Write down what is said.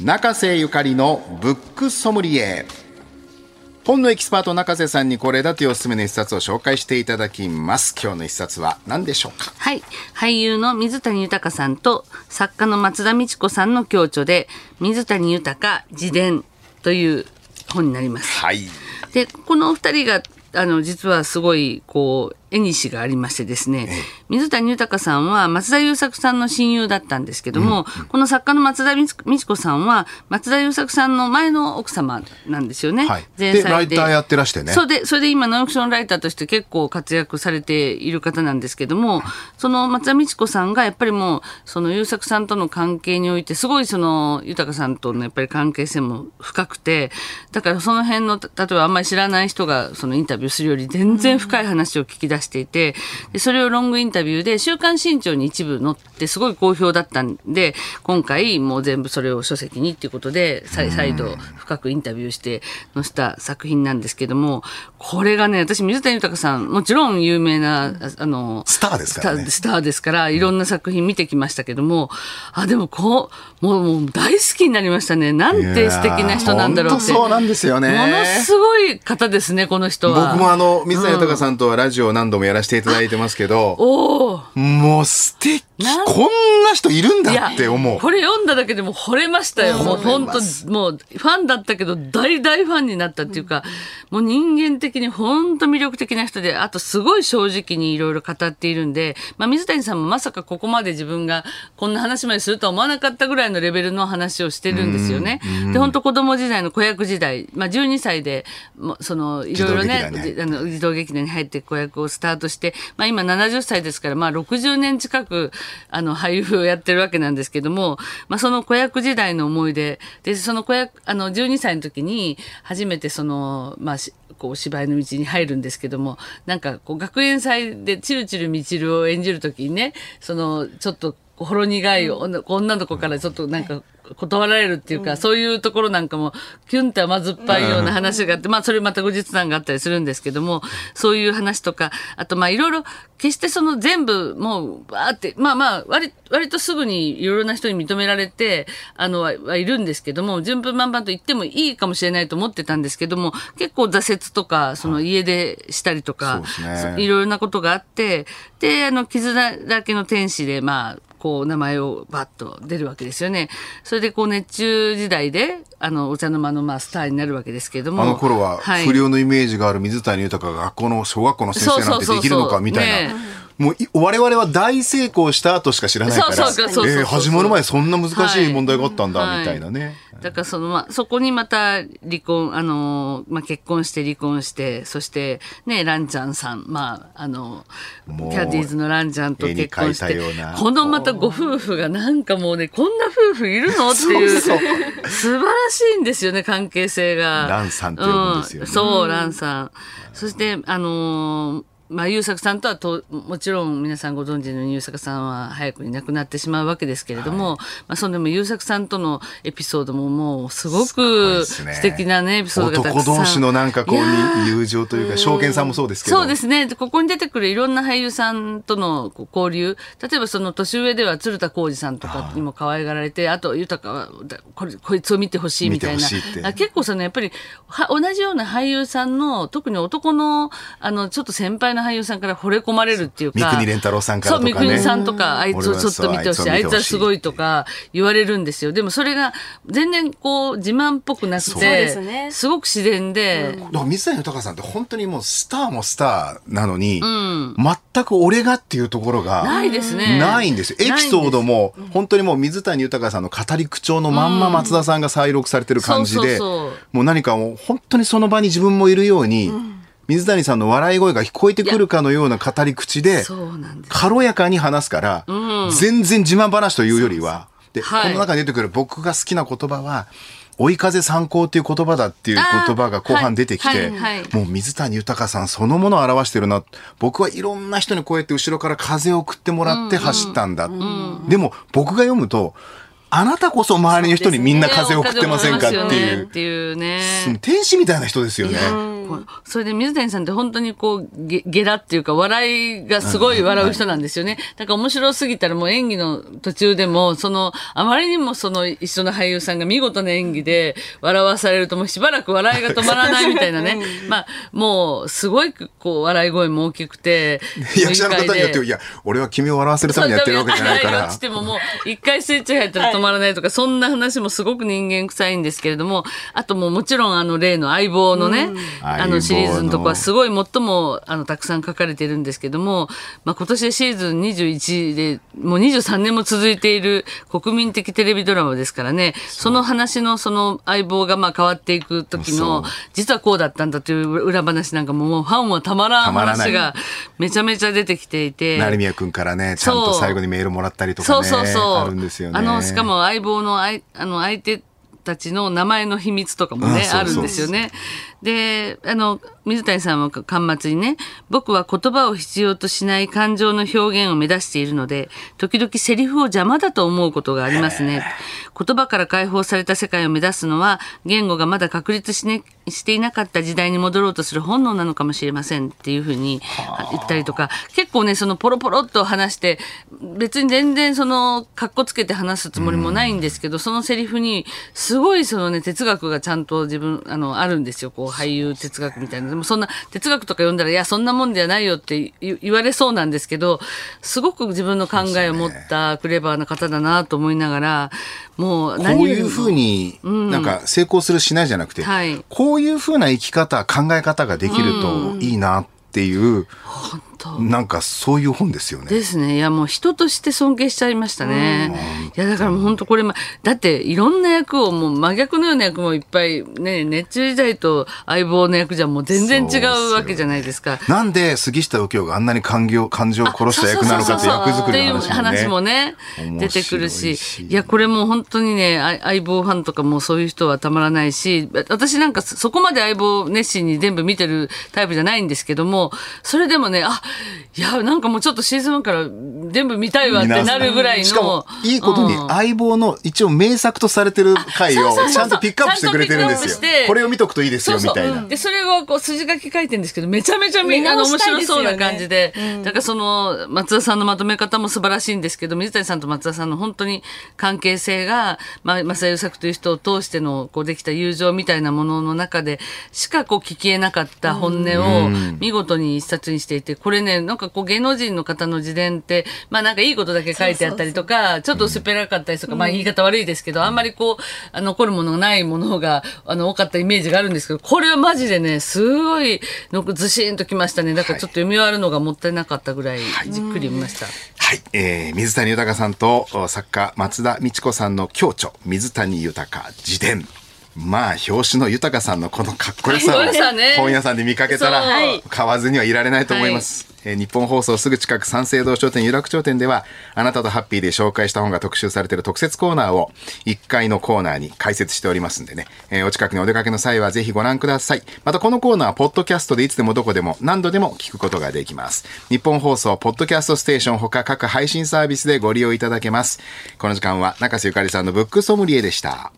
中瀬ゆかりのブックソムリエ。本のエキスパート中瀬さんにこれだというおすすめの一冊を紹介していただきます。今日の一冊は何でしょうか？はい。俳優の水谷豊さんと作家の松田美智子さんの共著で水谷豊自伝という本になります。はい。でこのお二人があの実はすごいこう縁がありましてですね、水谷豊さんは松田優作さんの親友だったんですけども、うん、この作家の松田美智子さんは松田優作さんの前の奥様なんですよね。はい、前妻で。ライターやってらしてね。そうでそれで今ノンフィクションライターとして結構活躍されている方なんですけども、その松田美智子さんがやっぱりもうその優作さんとの関係においてすごいその豊さんとのやっぱり関係性も深くて、だからその辺の例えばあんまり知らない人がそのインタビューするより全然深い話を聞き出していて、でそれをロングインタビューで、週刊新潮に一部載ってすごい好評だったんで、今回もう全部それを書籍にっていうことで、再度深くインタビューして載せた作品なんですけども、これがね、私水谷豊さん、もちろん有名な、あの、スターですから、ね、スターですから、いろんな作品見てきましたけども、あ、でもこう、もうもう大好きになりましたね。なんて素敵な人なんだろうって。そうなんですよね。ものすごい方ですね、この人は。僕もあの、水谷豊さんとはラジオ何度もやらせていただいてますけど、おもう素敵こんな人いるんだって思う。これ読んだだけでも惚れましたよ。もう本当もうファンだったけど大大ファンになったっていうか、もう人間的に本当魅力的な人で、あとすごい正直にいろいろ語っているんで、まあ水谷さんもまさかここまで自分がこんな話までするとは思わなかったぐらいのレベルの話をしてるんですよね。で、本当子供時代の子役時代、まあ12歳で、そのいろいろね、あの児童劇団に入って子役をスタートして、まあ今70歳ですから、まあ60年近くあの俳優をやってるわけなんですけども、まあその子役時代の思い出、で、その子役、あの12歳の時に初めてその、まあこう芝居の道に入るんですけども、なんかこう学園祭でチルチルみちるを演じる時にね、そのちょっとほろ苦い女の子からちょっとなんか断られるっていうか、うん、そういうところなんかも、キュンって甘酸っぱいような話があって、まあ、それまた後日談があったりするんですけども、そういう話とか、あと、まあ、いろいろ、決してその全部、もう、ばーって、まあまあ、割、割とすぐにいろいろな人に認められて、あの、はいるんですけども、順風満々と言ってもいいかもしれないと思ってたんですけども、結構挫折とか、その家出したりとか、ね、いろいろなことがあって、で、あの、傷だけの天使で、まあ、こう名前をバッと出るわけですよね。それでこう熱中時代であのお茶の間のまあスターになるわけですけれども。あの頃は不良のイメージがある水谷豊が学校の小学校の先生なんてできるのかみたいな。もう我々は大成功した後しか知らないから、え始まる前そんな難しい問題があったんだ、みたいなね。はいだからその、まあ、そこにまた離婚、あの、まあ、結婚して離婚して、そして、ね、ランちゃんさん、まあ、あの、キャディーズのランちゃんと結婚して、このまたご夫婦がなんかもうね、こんな夫婦いるのっていう、そうそう素晴らしいんですよね、関係性が。ランさんって呼ぶんですよね。うん、そう、ランさん。そして、あのーまあ、優作さんとはともちろん皆さんご存知の優作さんは早くに亡くなってしまうわけですけれども、はい、まあ、そんでも優作さんとのエピソードももうすごく素敵なね、エピソードがたくさん。男同士のなんかこう友情というか、証券さんもそうですけど。そうですね。ここに出てくるいろんな俳優さんとの交流。例えばその年上では鶴田浩二さんとかにも可愛がられて、あと豊はこれこいつを見てほしいみたいな。結構そのやっぱりは同じような俳優さんの、特に男の、あの、ちょっと先輩の俳優さんから惚れ込まれるっていうか。三国連太郎さんからとか、ね、そう、三国さんとか、あいつをちょっと見てほしい、あいつはすごいとか言われるんですよ。でもそれが全然こう自慢っぽくなくて、ね、すごく自然で。うん、だから水谷豊さんって本当にもうスターもスターなのに、うん、全く俺がっていうところがないですね。ないんですよ。エピソードも本当にもう水谷豊さんの語り口調のまんま松田さんが再録されてる感じで、もう何かもう本当にその場に自分もいるように、うん水谷さんの笑い声が聞こえてくるかのような語り口で、軽やかに話すから、うん、全然自慢話というよりは、で、はい、この中に出てくる僕が好きな言葉は、追い風参考っていう言葉だっていう言葉が後半出てきて、もう水谷豊さんそのものを表してるな。僕はいろんな人にこうやって後ろから風を送ってもらって走ったんだ。でも僕が読むと、あなたこそ周りの人にみんな風を送ってませんかっていう。っていうね。天使みたいな人ですよね。それで水谷さんって本当にこうゲゲラっていうか笑いがすごい笑う人なんですよね。だから面白すぎたらもう演技の途中でもそのあまりにもその一緒の俳優さんが見事な演技で笑わされるともうしばらく笑いが止まらないみたいなね。まあもうすごいこう笑い声も大きくて。役者の方によっていや俺は君を笑わせるためにやってるわけじゃないから。落ちてももう一回スイッチ入ったら止まらないとか、はい、そんな話もすごく人間臭いんですけれども、あともうもちろんあの例の相棒のね、あのシリーズのとこはすごい最もあのたくさん書かれてるんですけども、まあ、今年でシーズン21でもう23年も続いている国民的テレビドラマですからねその話のその相棒がまあ変わっていく時の実はこうだったんだという裏話なんかももうファンはたまらん話がめちゃめちゃ出てきていて。成宮君からねちゃんと最後にメールもらったりとか、ね、そうそうそう。あるんですよね。あのしかも相棒のあいあの相手たちの名前の秘密とかもねあるんですよね。であの水谷さんは端末にね僕は言葉を必要としない感情の表現を目指しているので時々セリフを邪魔だと思うことがありますね。言葉から解放された世界を目指すのは言語がまだ確立し,、ね、していなかった時代に戻ろうとする本能なのかもしれませんっていうふうに言ったりとか。結構ねそのポロポロっと話して別に全然そのかっこつけて話すつもりもないんですけど、そのセリフにすごいそのね哲学がちゃんと自分あのあるんですよ。こう俳優哲学みたいな。でもそんな哲学とか読んだらいやそんなもんじゃないよって言われそうなんですけどすごく自分の考えを持ったクレバーな方だなと思いながらもう何こういうふうになんか成功するしないじゃなくて、うんはい、こういうふうな生き方考え方ができるといいなっていう、うん、なんかそういう本ですよね。ですね。いやもう人として尊敬しちゃいましたね。いやだからもう本当これ、ま、だっていろんな役をもう真逆のような役もいっぱいね、熱中時代と相棒の役じゃもう全然違うわけじゃないですか。すなんで杉下右京があんなに感情感情を殺した役なのかって役作りの話もね。話もね、出てくるし。いやこれもう本当にね、相棒ファンとかもそういう人はたまらないし、私なんかそこまで相棒熱心に全部見てるタイプじゃないんですけども、それでもね、あ、いや、なんかもうちょっとシーズン1から全部見たいわってなるぐらいの。しかも、いいことに相棒の一応名作とされてる回をちゃんとピックアップしてくれてるんですよ。これを見とくといいですよ、みたいな。で、それをこう筋書き書いてるんですけど、めちゃめちゃみんな面白そうな感じで、だからその、松田さんのまとめ方も素晴らしいんですけど、水谷さんと松田さんの本当に関係性が、まあ、正優作という人を通しての、こうできた友情みたいなものの中で、しかこう聞きえなかった本音を見事に一冊にしていて、これね、なんかこう芸能人の方の自伝って、まあなんかいいことだけ書いてあったりとか、ちょっと薄っぺらかったりとか、まあ言い方悪いですけど、あんまりこう、残るものがないものが、あの、多かったイメージがあるんですけど、これはマジでね、すごい、ずしんときましたね。だからちょっと読み終わるのがもったいなかったぐらい、じっくり見ました。はい、えー、水谷豊さんと作家松田美智子さんの共著、水谷豊自伝。まあ表紙の豊さんのこのかっこよさを本屋さんで見かけたら買わずにはいられないと思います。えー、日本放送すぐ近く三省堂商店有楽町店ではあなたとハッピーで紹介した本が特集されている特設コーナーを1階のコーナーに開設しておりますんでね、えー、お近くにお出かけの際はぜひご覧ください。またこのコーナーはポッドキャストでいつでもどこでも何度でも聞くことができます。日本放送ポッドキャストステーションほか各配信サービスでご利用いただけます。この時間は中瀬ゆかりさんのブックソムリエでした